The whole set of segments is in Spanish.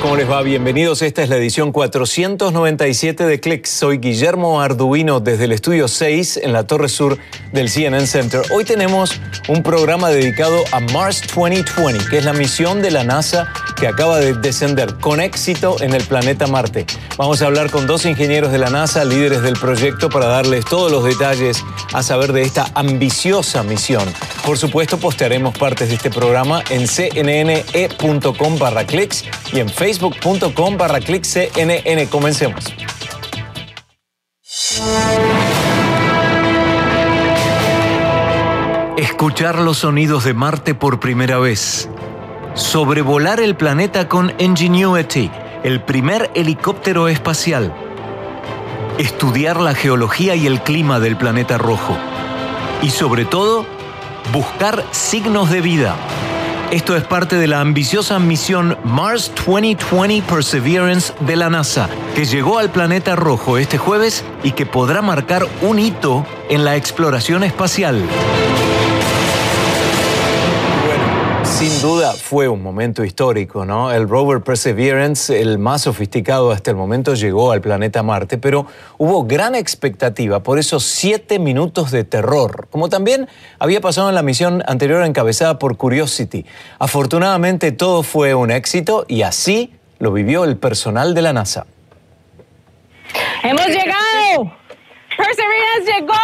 ¿cómo les va? Bienvenidos. Esta es la edición 497 de Clicks. Soy Guillermo Arduino desde el estudio 6 en la Torre Sur del CNN Center. Hoy tenemos un programa dedicado a Mars 2020, que es la misión de la NASA que acaba de descender con éxito en el planeta Marte. Vamos a hablar con dos ingenieros de la NASA, líderes del proyecto, para darles todos los detalles a saber de esta ambiciosa misión. Por supuesto, postearemos partes de este programa en cnne.com barra clicks y en facebook.com barra cnn. Comencemos. Escuchar los sonidos de Marte por primera vez. Sobrevolar el planeta con Ingenuity, el primer helicóptero espacial. Estudiar la geología y el clima del planeta rojo. Y sobre todo, buscar signos de vida esto es parte de la ambiciosa misión Mars 2020 Perseverance de la NASA, que llegó al planeta rojo este jueves y que podrá marcar un hito en la exploración espacial. Sin duda fue un momento histórico, ¿no? El rover Perseverance, el más sofisticado hasta el momento, llegó al planeta Marte, pero hubo gran expectativa por esos siete minutos de terror, como también había pasado en la misión anterior encabezada por Curiosity. Afortunadamente todo fue un éxito y así lo vivió el personal de la NASA. ¡Hemos llegado! ¡Perseverance llegó!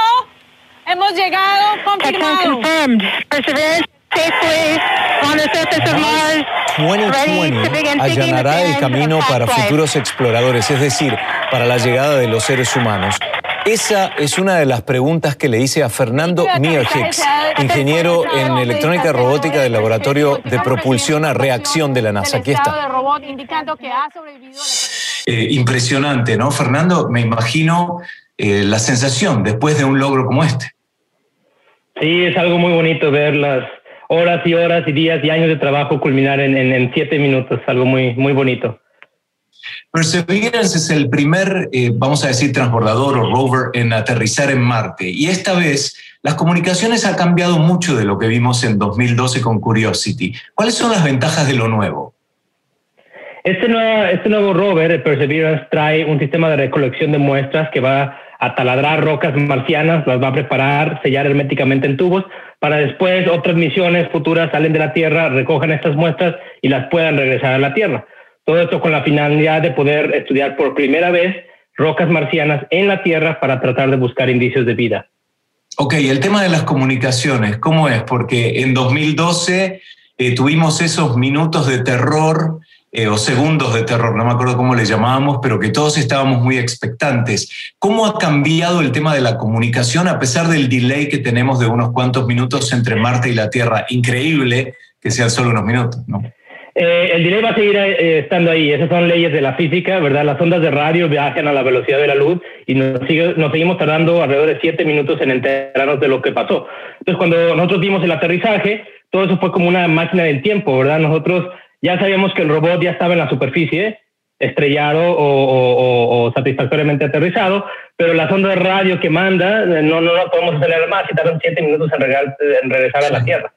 ¡Hemos llegado! ¡Confirmado! Perseverance 2020 allanará el camino para futuros exploradores, es decir, para la llegada de los seres humanos. Esa es una de las preguntas que le hice a Fernando Mierhicks, ingeniero en electrónica y robótica del Laboratorio de Propulsión a Reacción de la NASA. Aquí está. Eh, impresionante, ¿no, Fernando? Me imagino eh, la sensación después de un logro como este. Sí, es algo muy bonito ver las horas y horas y días y años de trabajo culminar en, siete minutos, algo muy, muy bonito. Perseverance es el primer, eh, vamos a decir, transbordador o rover en aterrizar en Marte. Y esta vez las comunicaciones han cambiado mucho de lo que vimos en 2012 con Curiosity. ¿Cuáles son las ventajas de lo nuevo? Este nuevo, este nuevo rover, Perseverance, trae un sistema de recolección de muestras que va a taladrar rocas marcianas, las va a preparar, sellar herméticamente en tubos para después otras misiones futuras salen de la Tierra, recojan estas muestras y las puedan regresar a la Tierra. Todo esto con la finalidad de poder estudiar por primera vez rocas marcianas en la Tierra para tratar de buscar indicios de vida. Ok, el tema de las comunicaciones, ¿cómo es? Porque en 2012 eh, tuvimos esos minutos de terror eh, o segundos de terror, no me acuerdo cómo le llamábamos, pero que todos estábamos muy expectantes. ¿Cómo ha cambiado el tema de la comunicación a pesar del delay que tenemos de unos cuantos minutos entre Marte y la Tierra? Increíble que sean solo unos minutos, ¿no? Eh, el delay va a seguir eh, estando ahí. Esas son leyes de la física, ¿verdad? Las ondas de radio viajan a la velocidad de la luz y nos, nos seguimos tardando alrededor de siete minutos en enterarnos de lo que pasó. Entonces, cuando nosotros vimos el aterrizaje, todo eso fue como una máquina del tiempo, ¿verdad? Nosotros ya sabíamos que el robot ya estaba en la superficie, estrellado o, satisfactoriamente aterrizado, pero la sonda de radio que manda eh, no, no, podemos acelerar más y tardan siete minutos en, regresar a la Tierra.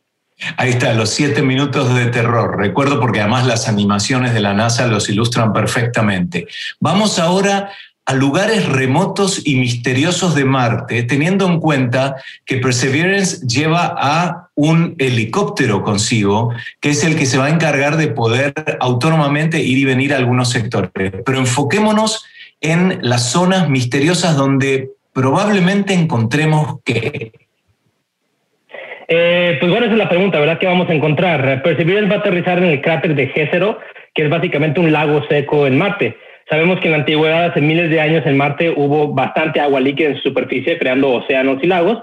Ahí está, los siete minutos de terror. Recuerdo porque además las animaciones de la NASA los ilustran perfectamente. Vamos ahora a lugares remotos y misteriosos de Marte, teniendo en cuenta que Perseverance lleva a un helicóptero consigo, que es el que se va a encargar de poder autónomamente ir y venir a algunos sectores. Pero enfoquémonos en las zonas misteriosas donde probablemente encontremos qué. Eh, pues bueno, esa es la pregunta, ¿verdad? ¿Qué vamos a encontrar? Perseverance va a aterrizar en el cráter de Gécero, que es básicamente un lago seco en Marte. Sabemos que en la antigüedad, hace miles de años en Marte, hubo bastante agua líquida en su superficie, creando océanos y lagos.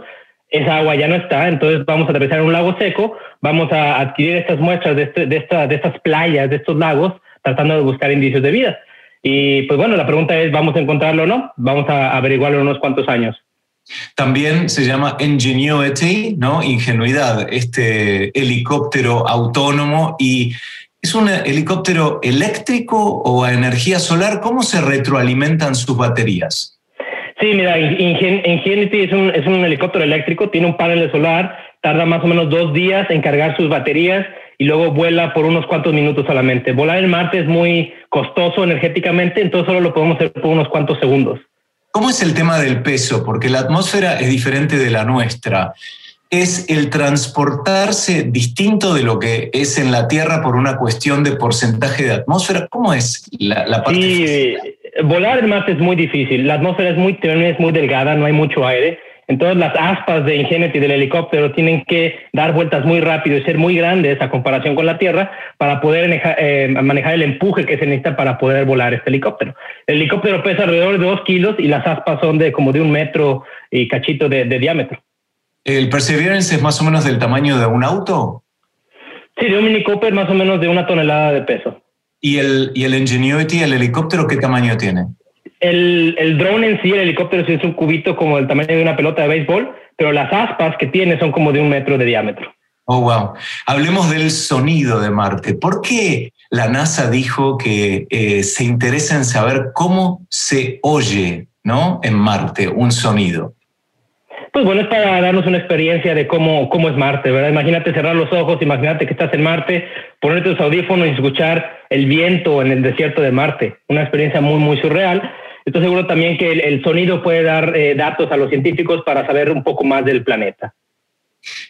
Esa agua ya no está, entonces vamos a atravesar un lago seco, vamos a adquirir estas muestras de, este, de, de estas playas, de estos lagos, tratando de buscar indicios de vida. Y pues bueno, la pregunta es, ¿vamos a encontrarlo o no? Vamos a averiguarlo en unos cuantos años. También se llama Ingenuity, ¿no? Ingenuidad, este helicóptero autónomo y ¿Es un helicóptero eléctrico o a energía solar? ¿Cómo se retroalimentan sus baterías? Sí, mira, Ingenuity es un, es un helicóptero eléctrico, tiene un panel solar, tarda más o menos dos días en cargar sus baterías y luego vuela por unos cuantos minutos solamente. Volar en Marte es muy costoso energéticamente, entonces solo lo podemos hacer por unos cuantos segundos. ¿Cómo es el tema del peso? Porque la atmósfera es diferente de la nuestra. ¿Es el transportarse distinto de lo que es en la Tierra por una cuestión de porcentaje de atmósfera? ¿Cómo es la, parte? Sí, volar en Marte es muy difícil. La atmósfera es muy es muy delgada, no hay mucho aire. Entonces las aspas de Ingenuity del helicóptero tienen que dar vueltas muy rápido y ser muy grandes a comparación con la Tierra para poder eh, manejar el empuje que se necesita para poder volar este helicóptero. El helicóptero pesa alrededor de dos kilos y las aspas son de como de un metro y cachito de, diámetro. ¿El Perseverance es más o menos del tamaño de un auto? Sí, de un Mini Cooper más o menos de una tonelada de peso. ¿Y el, y el Ingenuity, el helicóptero, qué tamaño tiene? El, el drone en sí, el helicóptero, es un cubito como el tamaño de una pelota de béisbol, pero las aspas que tiene son como de un metro de diámetro. Oh, wow. Hablemos del sonido de Marte. ¿Por qué la NASA dijo que eh, se interesa en saber cómo se oye ¿no? en Marte un sonido? Pues bueno, es para darnos una experiencia de cómo, cómo es Marte, ¿verdad? Imagínate cerrar los ojos, imagínate que estás en Marte, ponerte los audífonos y escuchar el viento en el desierto de Marte. Una experiencia muy, muy surreal. Estoy seguro también que el, sonido puede dar eh, datos a los científicos para saber un poco más del planeta.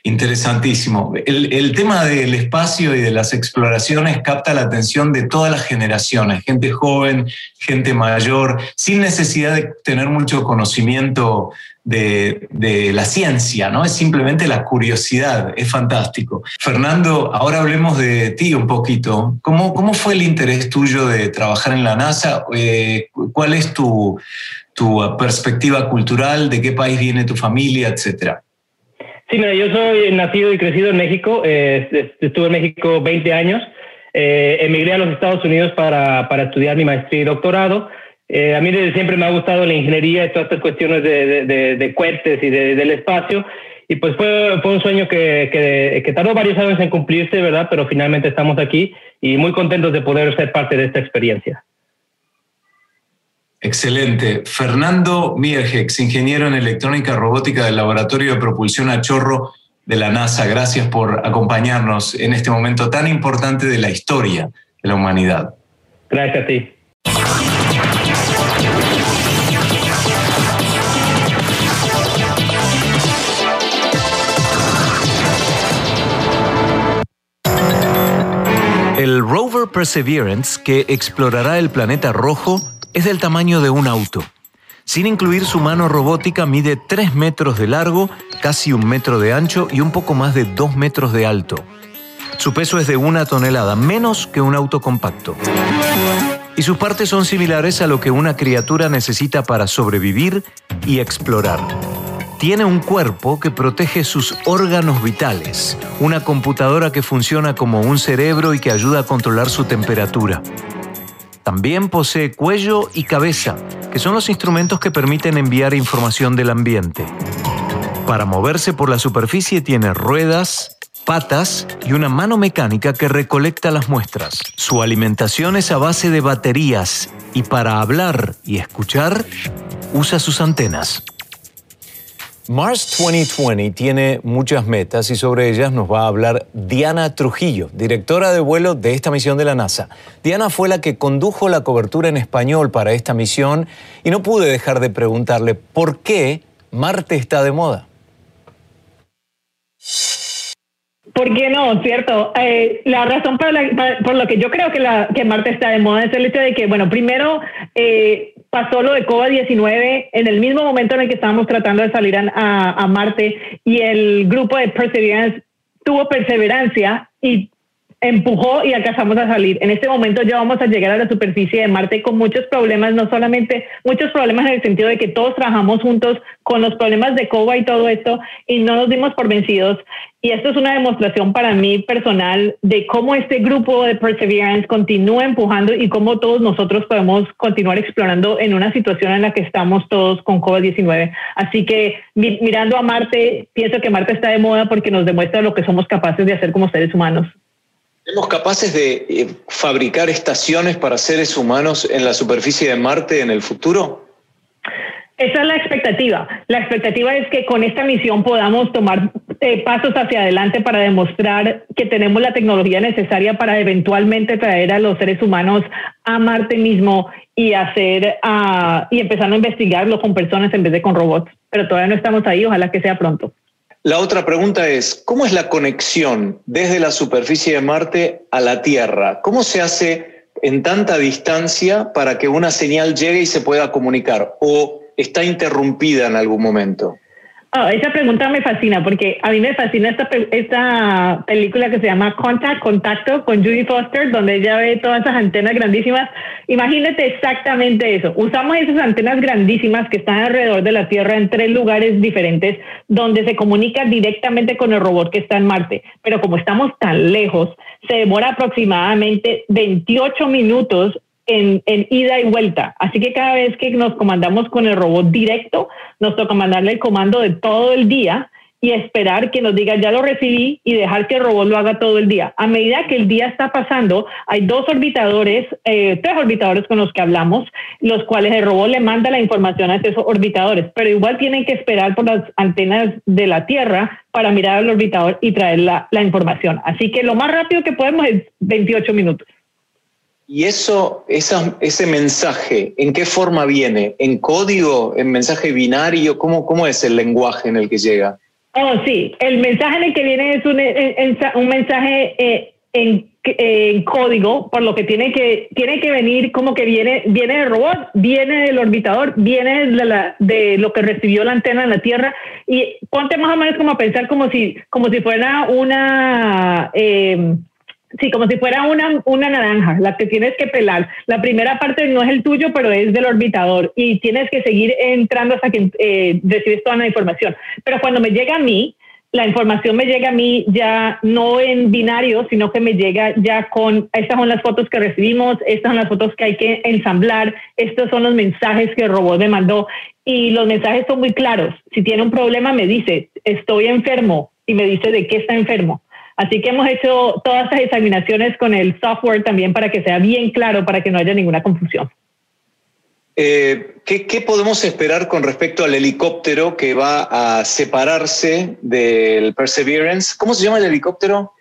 Interesantísimo. El, tema del espacio y de las exploraciones capta la atención de todas las generaciones, gente joven, gente mayor, sin necesidad de tener mucho conocimiento de, la ciencia, ¿no? Es simplemente la curiosidad, es fantástico. Fernando, ahora hablemos de ti un poquito. ¿Cómo, cómo fue el interés tuyo de trabajar en la NASA? Eh, ¿Cuál es tu, tu perspectiva cultural? ¿De qué país viene tu familia, etcétera? Sí, mira, yo soy nacido y crecido en México. Eh, estuve en México 20 años. Eh, emigré a los Estados Unidos para, para estudiar mi maestría y doctorado. Eh, a mí desde siempre me ha gustado la ingeniería y todas estas cuestiones de, de, de, cohetes y del espacio. Y pues fue, fue un sueño que, que, que, tardó varios años en cumplirse, ¿verdad? Pero finalmente estamos aquí y muy contentos de poder ser parte de esta experiencia. Excelente. Fernando Miergex, ingeniero en electrónica robótica del Laboratorio de Propulsión a Chorro de la NASA. Gracias por acompañarnos en este momento tan importante de la historia de la humanidad. Gracias a ti. El rover Perseverance, que explorará el planeta rojo, es del tamaño de un auto. Sin incluir su mano robótica, mide 3 metros de largo, casi un metro de ancho y un poco más de 2 metros de alto. Su peso es de una tonelada, menos que un auto compacto. Y sus partes son similares a lo que una criatura necesita para sobrevivir y explorar. Tiene un cuerpo que protege sus órganos vitales, una computadora que funciona como un cerebro y que ayuda a controlar su temperatura. También posee cuello y cabeza, que son los instrumentos que permiten enviar información del ambiente. Para moverse por la superficie tiene ruedas, patas y una mano mecánica que recolecta las muestras. Su alimentación es a base de baterías y para hablar y escuchar usa sus antenas. Mars 2020 tiene muchas metas y sobre ellas nos va a hablar Diana Trujillo, directora de vuelo de esta misión de la NASA. Diana fue la que condujo la cobertura en español para esta misión y no pude dejar de preguntarle por qué Marte está de moda. ¿Por qué no? Cierto. Eh, la razón por lo que yo creo que, la, que Marte está de moda es el hecho de que, bueno, primero eh, pasó lo de COVID-19 en el mismo momento en el que estábamos tratando de salir a, Marte y el grupo de Perseverance tuvo perseverancia y empujó y alcanzamos a salir. En este momento ya vamos a llegar a la superficie de Marte con muchos problemas, no solamente muchos problemas en el sentido de que todos trabajamos juntos con los problemas de COVID y todo esto y no nos dimos por vencidos. Y esto es una demostración para mí personal de cómo este grupo de Perseverance continúa empujando y cómo todos nosotros podemos continuar explorando en una situación en la que estamos todos con COVID-19. Así que mirando a Marte, pienso que Marte está de moda porque nos demuestra lo que somos capaces de hacer como seres humanos. ¿Somos capaces de eh, fabricar estaciones para seres humanos en la superficie de Marte en el futuro? Esa es la expectativa. La expectativa es que con esta misión podamos tomar eh, pasos hacia adelante para demostrar que tenemos la tecnología necesaria para eventualmente traer a los seres humanos a Marte mismo y hacer uh, y empezar a investigarlo con personas en vez de con robots. Pero todavía no estamos ahí. Ojalá que sea pronto. La otra pregunta es, ¿cómo es la conexión desde la superficie de Marte a la Tierra? ¿Cómo se hace en tanta distancia para que una señal llegue y se pueda comunicar? ¿O está interrumpida en algún momento? Oh, esa pregunta me fascina porque a mí me fascina esta, esta película que se llama Contact, Contacto con Judy Foster, donde ella ve todas esas antenas grandísimas. Imagínate exactamente eso. Usamos esas antenas grandísimas que están alrededor de la Tierra en tres lugares diferentes, donde se comunica directamente con el robot que está en Marte. Pero como estamos tan lejos, se demora aproximadamente 28 minutos en, ida y vuelta. Así que cada vez que nos comandamos con el robot directo, nos toca mandarle el comando de todo el día y esperar que nos diga ya lo recibí y dejar que el robot lo haga todo el día. A medida que el día está pasando, hay dos orbitadores, eh, tres orbitadores con los que hablamos, los cuales el robot le manda la información a esos orbitadores, pero igual tienen que esperar por las antenas de la Tierra para mirar al orbitador y traer la, información. Así que lo más rápido que podemos es 28 minutos. Y eso, ese mensaje, ¿en qué forma viene? ¿En código? ¿En mensaje binario? ¿Cómo, cómo es el lenguaje en el que llega? Oh, sí, el mensaje en el que viene es un, un mensaje eh, en, en, código, por lo que tiene que, tiene que venir como que viene, viene del robot, viene del orbitador, viene de, la, de lo que recibió la antena en la Tierra. Y ponte más o menos como a pensar como si, como si fuera una... Eh, Sí, como si fuera una, una naranja, la que tienes que pelar. La primera parte no es el tuyo, pero es del orbitador y tienes que seguir entrando hasta que eh, recibes toda la información. Pero cuando me llega a mí, la información me llega a mí ya no en binario, sino que me llega ya con, estas son las fotos que recibimos, estas son las fotos que hay que ensamblar, estos son los mensajes que el robot me mandó y los mensajes son muy claros. Si tiene un problema me dice, estoy enfermo y me dice de qué está enfermo. Así que hemos hecho todas estas examinaciones con el software también para que sea bien claro, para que no haya ninguna confusión. Eh, ¿qué, podemos esperar con respecto al helicóptero que va a separarse del Perseverance? ¿Cómo se llama el helicóptero?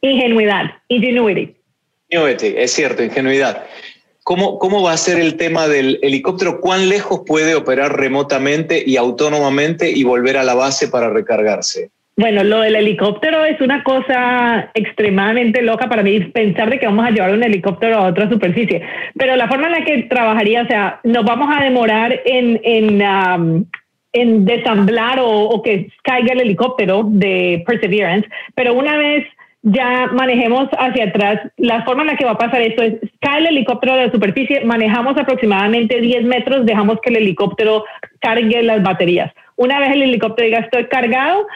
Ingenuidad, Ingenuity. Ingenuity, es cierto, ingenuidad. ¿Cómo, ¿Cómo va a ser el tema del helicóptero? ¿Cuán lejos puede operar remotamente y autónomamente y volver a la base para recargarse? Bueno, lo del helicóptero es una cosa extremadamente loca para mí pensar de que vamos a llevar un helicóptero a otra superficie. Pero la forma en la que trabajaría, o sea, nos vamos a demorar en, en, um, en desamblar o, o, que caiga el helicóptero de Perseverance, pero una vez ya manejemos hacia atrás, la forma en la que va a pasar esto es, cae el helicóptero de la superficie, manejamos aproximadamente 10 metros, dejamos que el helicóptero cargue las baterías. Una vez el helicóptero diga estoy cargado,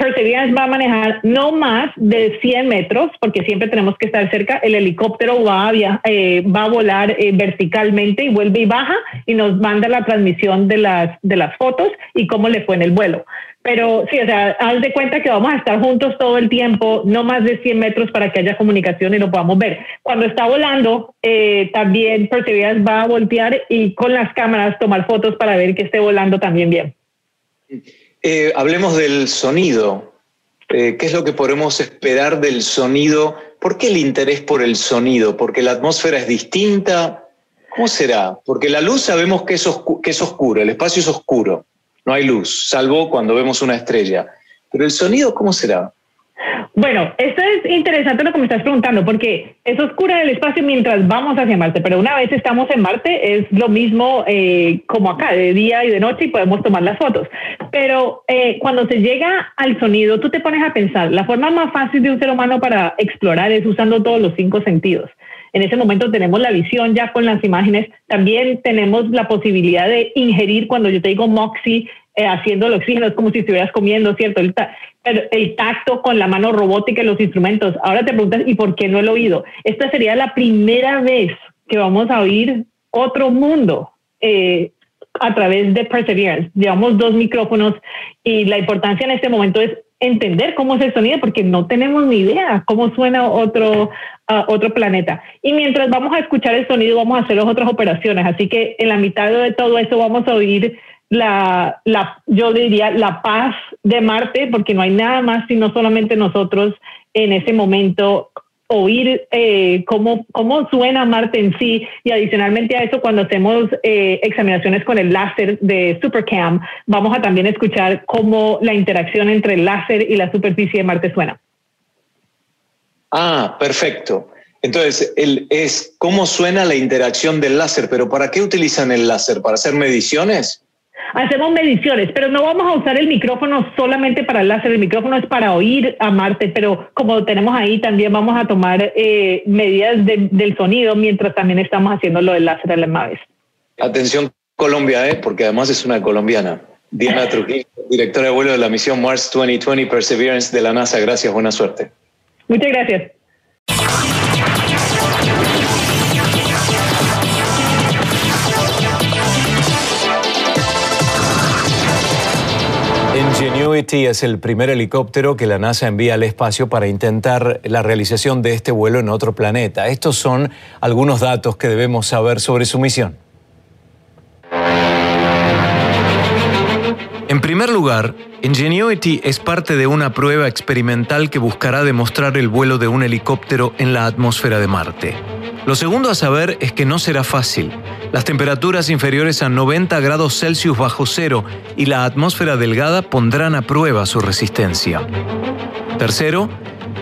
Perseverance va a manejar no más de 100 metros, porque siempre tenemos que estar cerca. El helicóptero va a, eh, volar eh, verticalmente y vuelve y baja y nos manda la transmisión de las, fotos y cómo le fue en el vuelo. Pero sí, o sea, haz de cuenta que vamos a estar juntos todo el tiempo, no más de 100 metros para que haya comunicación y lo podamos ver. Cuando está volando, eh, también Perseverance va a voltear y con las cámaras tomar fotos para ver que esté volando también bien. Eh, hablemos del sonido. Eh, ¿Qué es lo que podemos esperar del sonido? ¿Por qué el interés por el sonido? ¿Porque la atmósfera es distinta? ¿Cómo será? Porque la luz sabemos que es, que es oscuro, el espacio es oscuro, no hay luz, salvo cuando vemos una estrella. Pero el sonido, ¿cómo será? Bueno, esto es interesante lo que me estás preguntando, porque es oscura el espacio mientras vamos hacia Marte, pero una vez estamos en Marte es lo mismo eh, como acá, de día y de noche y podemos tomar las fotos. Pero eh, cuando se llega al sonido, tú te pones a pensar, la forma más fácil de un ser humano para explorar es usando todos los cinco sentidos. En ese momento tenemos la visión ya con las imágenes, también tenemos la posibilidad de ingerir, cuando yo te digo Moxie, eh, haciendo el oxígeno, es como si estuvieras comiendo, ¿cierto? El, el, tacto con la mano robótica y los instrumentos. Ahora te preguntas, ¿y por qué no el oído? Esta sería la primera vez que vamos a oír otro mundo. Eh, a través de Perseverance. Llevamos dos micrófonos y la importancia en este momento es entender cómo es el sonido porque no tenemos ni idea cómo suena otro, otro planeta. Y mientras vamos a escuchar el sonido, vamos a hacer las otras operaciones. Así que en la mitad de todo eso vamos a oír la, la, yo diría, la paz de Marte, porque no hay nada más sino solamente nosotros en ese momento oír eh, cómo, cómo suena Marte en sí y adicionalmente a eso cuando hacemos eh, examinaciones con el láser de Supercam vamos a también escuchar cómo la interacción entre el láser y la superficie de Marte suena. Ah, perfecto. Entonces, el, es cómo suena la interacción del láser, pero ¿para qué utilizan el láser? ¿Para hacer mediciones? Hacemos mediciones, pero no vamos a usar el micrófono solamente para el láser, el micrófono es para oír a Marte, pero como tenemos ahí también vamos a tomar eh, medidas del sonido mientras también estamos haciendo lo del láser a la vez. Atención Colombia, ¿eh? porque además es una colombiana. Diana Trujillo, directora de vuelo de la misión Mars 2020 Perseverance de la NASA. Gracias, buena suerte. Muchas gracias. Ingenuity es el primer helicóptero que la NASA envía al espacio para intentar la realización de este vuelo en otro planeta. Estos son algunos datos que debemos saber sobre su misión. En primer lugar, Ingenuity es parte de una prueba experimental que buscará demostrar el vuelo de un helicóptero en la atmósfera de Marte. Lo segundo a saber es que no será fácil. Las temperaturas inferiores a 90 grados Celsius bajo cero y la atmósfera delgada pondrán a prueba su resistencia. Tercero,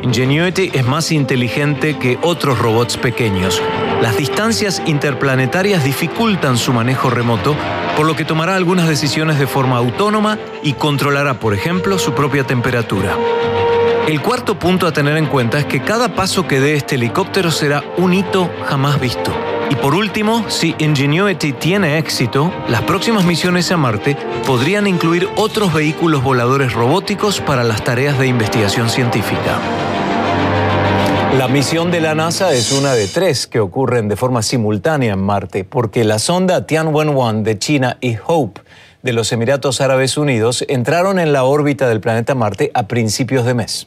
Ingenuity es más inteligente que otros robots pequeños. Las distancias interplanetarias dificultan su manejo remoto, por lo que tomará algunas decisiones de forma autónoma y controlará, por ejemplo, su propia temperatura. El cuarto punto a tener en cuenta es que cada paso que dé este helicóptero será un hito jamás visto. Y por último, si Ingenuity tiene éxito, las próximas misiones a Marte podrían incluir otros vehículos voladores robóticos para las tareas de investigación científica. La misión de la NASA es una de tres que ocurren de forma simultánea en Marte, porque la sonda Tianwen-1 de China y Hope de los Emiratos Árabes Unidos entraron en la órbita del planeta Marte a principios de mes.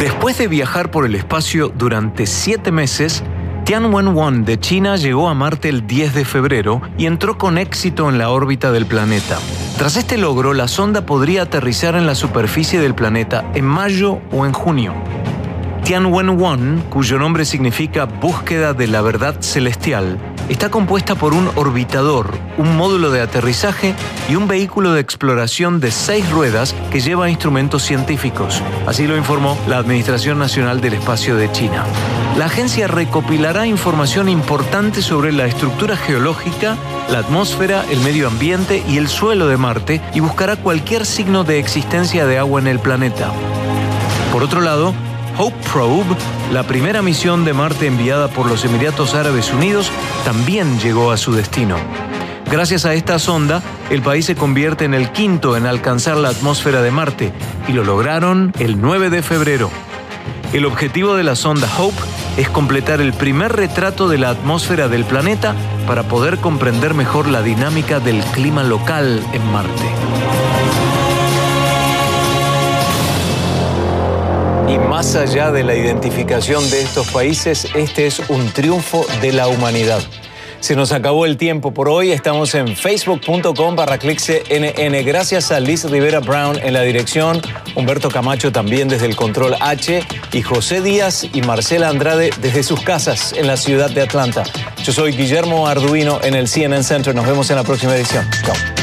Después de viajar por el espacio durante siete meses, Tianwen-1 de China llegó a Marte el 10 de febrero y entró con éxito en la órbita del planeta. Tras este logro, la sonda podría aterrizar en la superficie del planeta en mayo o en junio. Tianwen-1, cuyo nombre significa búsqueda de la verdad celestial, está compuesta por un orbitador, un módulo de aterrizaje y un vehículo de exploración de seis ruedas que lleva instrumentos científicos. Así lo informó la Administración Nacional del Espacio de China. La agencia recopilará información importante sobre la estructura geológica, la atmósfera, el medio ambiente y el suelo de Marte y buscará cualquier signo de existencia de agua en el planeta. Por otro lado, Hope Probe, la primera misión de Marte enviada por los Emiratos Árabes Unidos, también llegó a su destino. Gracias a esta sonda, el país se convierte en el quinto en alcanzar la atmósfera de Marte y lo lograron el 9 de febrero. El objetivo de la sonda Hope es completar el primer retrato de la atmósfera del planeta para poder comprender mejor la dinámica del clima local en Marte. Y más allá de la identificación de estos países, este es un triunfo de la humanidad. Se nos acabó el tiempo por hoy. Estamos en facebook.com barra CNN. Gracias a Liz Rivera Brown en la dirección, Humberto Camacho también desde el control H y José Díaz y Marcela Andrade desde sus casas en la ciudad de Atlanta. Yo soy Guillermo Arduino en el CNN Center. Nos vemos en la próxima edición. Chao.